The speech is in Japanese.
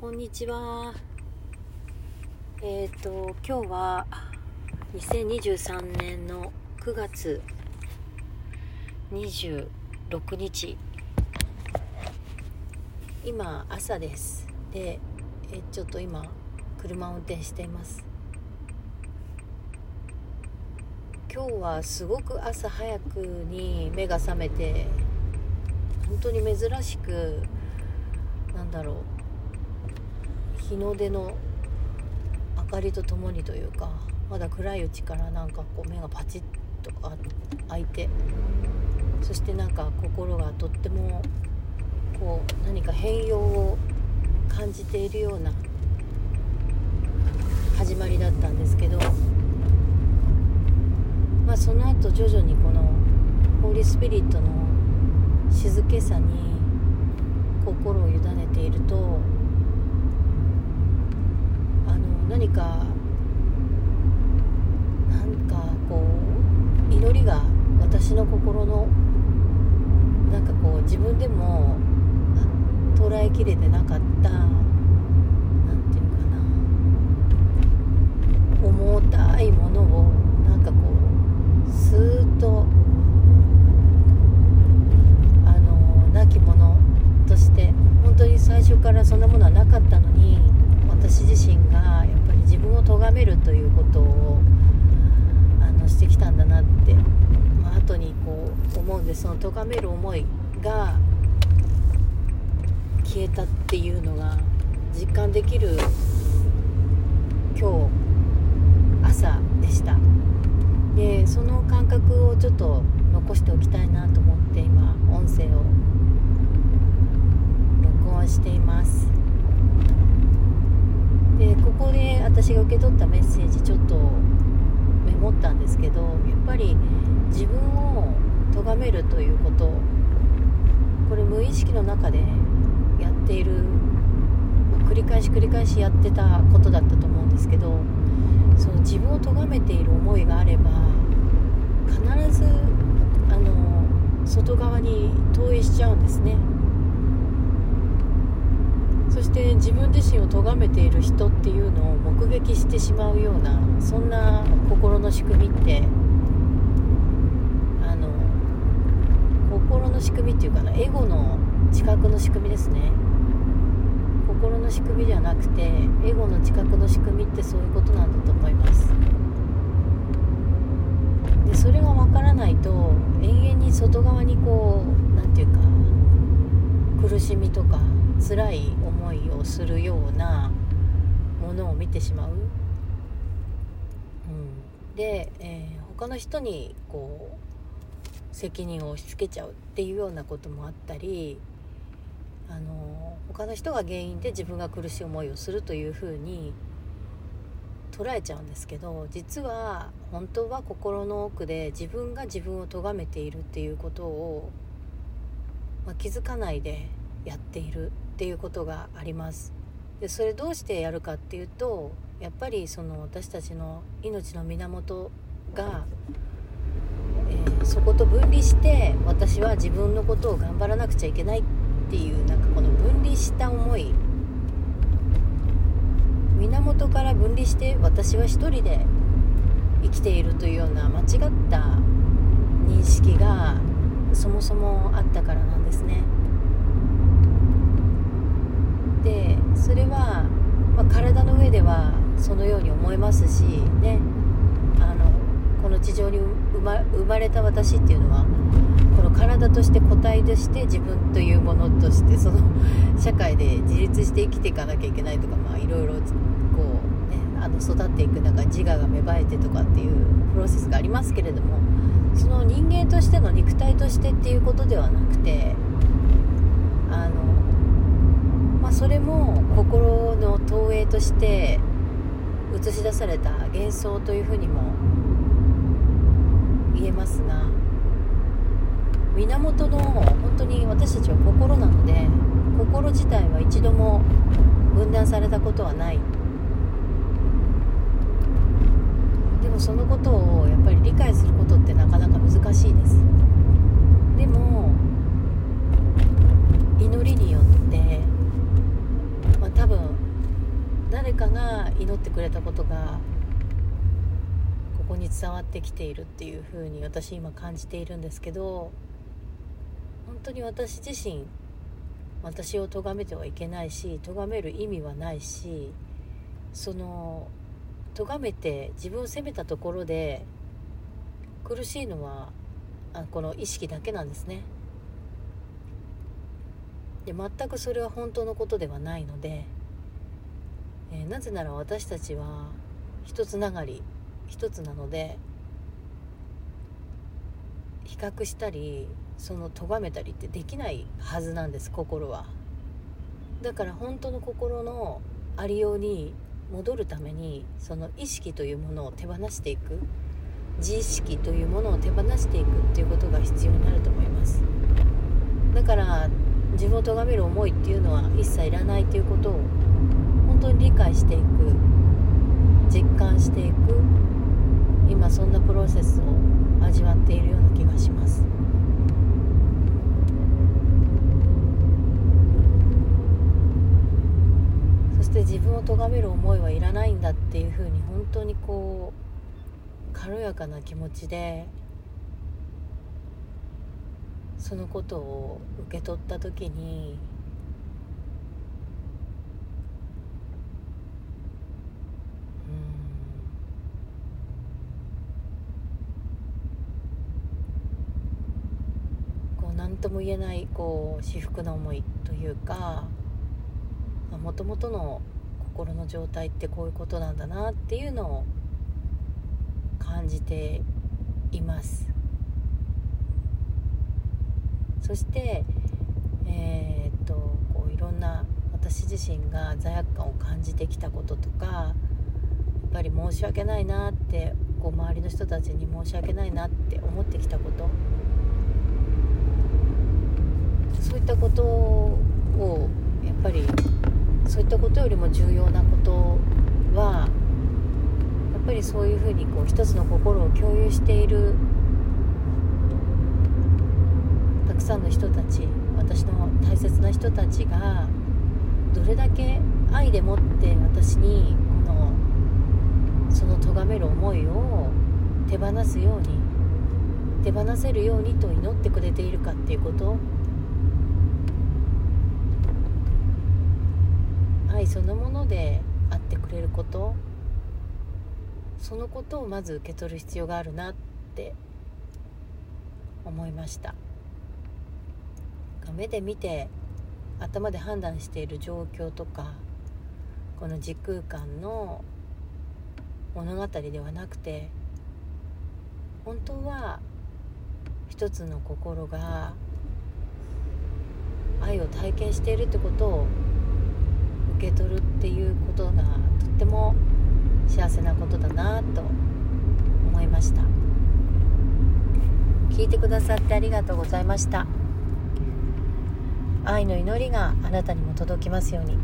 こんにちは。えっ、ー、と、今日は2023年の9月26日。今、朝です。で、えちょっと今、車を運転しています。今日はすごく朝早くに目が覚めて、本当に珍しく、なんだろう日の出の明かりとともにというかまだ暗いうちからなんかこう目がパチッと開いてそしてなんか心がとってもこう何か変容を感じているような始まりだったんですけどまあその後徐々にこのホーリースピリットの静けさに心を委ねていると何かなんかこう祈りが私の心のなんかこう自分でも捉えきれてなかった何て言うかな重たいものをなんかこうスーッとあの亡き者として本当に最初からそんなものはなかったのに私自身がやっぱり自分を咎めるということをあのしてきたんだなって、まあ後にこう思うんでその咎める思いが消えたっていうのが実感できる今日朝でした。でその感覚をちょっと残しておきたいなと思って今音声を録音しています。でここで私が受け取ったメッセージちょっとメモったんですけど咎めるということこれ無意識の中でやっている繰り返し繰り返しやってたことだったと思うんですけどその自分を咎めている思いがあれば必ずあの外側に投影しちゃうんですね。そして自分自身を咎めている人っていうのを目撃してしまうようなそんな心の仕組みってあの心の仕組みっていうかなエゴの知覚の仕組みですね。心の仕組みじゃなくてエゴの知覚の仕組みってそういうことなんだと思います。でそれが分からないと永遠に外側にこう何て言うか苦しみとか辛い思いをするようなものを見てしまう、うん、で、えー、他の人にこう責任を押し付けちゃうっていうようなこともあったりあの他の人が原因で自分が苦しい思いをするというふうに捉えちゃうんですけど実は本当は心の奥で自分が自分を咎めているっていうことを、まあ、気づかないでやっているっていうことがあります。でそれどうしてやるかっていうとやっぱりその私たちの命の源が、ー、そこと分離して私は自分のことを頑張らなくちゃいけないっていうなんかこの分離した思い源から分離して私は一人で生きているというような間違った認識がそもそもあったからなんですね。でそれは、まあ、体の上ではそのように思えますしねあのこの地上に生ま生まれた私っていうのはこの体として個体として自分というものとしてその社会で自立して生きていかなきゃいけないとかまあいろいろこうねあの育っていく中自我が芽生えてとかっていうプロセスがありますけれどもその人間としての肉体としてっていうことではなくてあのまあ、それも心の投影として映し出された幻想というふうにも言えますが源の本当に私たちは心なので心自体は一度も分断されたことはない。でもそのことをやっぱり理解することってなかなか難しいです。でも祈りによってまあ多分誰かが祈ってくれたことがここに伝わってきているっていうふうに私今感じているんですけど本当に私自身私を咎めてはいけないし咎める意味はないしその咎めて自分を責めたところで苦しいのはあこの意識だけなんですね。で全くそれは本当のことではないので、えー、なぜなら私たちは一つながり一つなので比較したりその咎めたりってできないはずなんです心は。だから本当の心のありように戻るためにその意識というものを手放していく自意識というものを手放していくっていうことが必要になると思います。だから自分を咎める思いっていうのは一切いらないということを本当に理解していく実感していく今そんなプロセスを味わっているような気がします。そして自分を咎める思いはいらないんだっていうふうに本当にこう軽やかな気持ちでそのことを受け取った時にこう何とも言えないこう至福な思いというかもともとの心の状態ってこういうことなんだなっていうのを感じています。そしてえー、っとこういろんな私自身が罪悪感を感じてきたこととかやっぱり申し訳ないなってこう周りの人たちに申し訳ないなって思ってきたことそういったことをやっぱりそういったことよりも重要なことはやっぱりそういうふうにこう一つの心を共有しているたくさんの人たち私の大切な人たちがどれだけ愛でもって私にこのその咎める思いを手放すように手放せるようにと祈ってくれているかっていうこと愛そのものであってくれることそのことをまず受け取る必要があるなって思いました。目で見て頭で判断している状況とかこの時空間の物語ではなくて本当は一つの心が愛を体験しているってことを受け取るっていうことがとっても幸せなことだなと思いました。聞いてくださってありがとうございました。愛の祈りがあなたにも届きますように。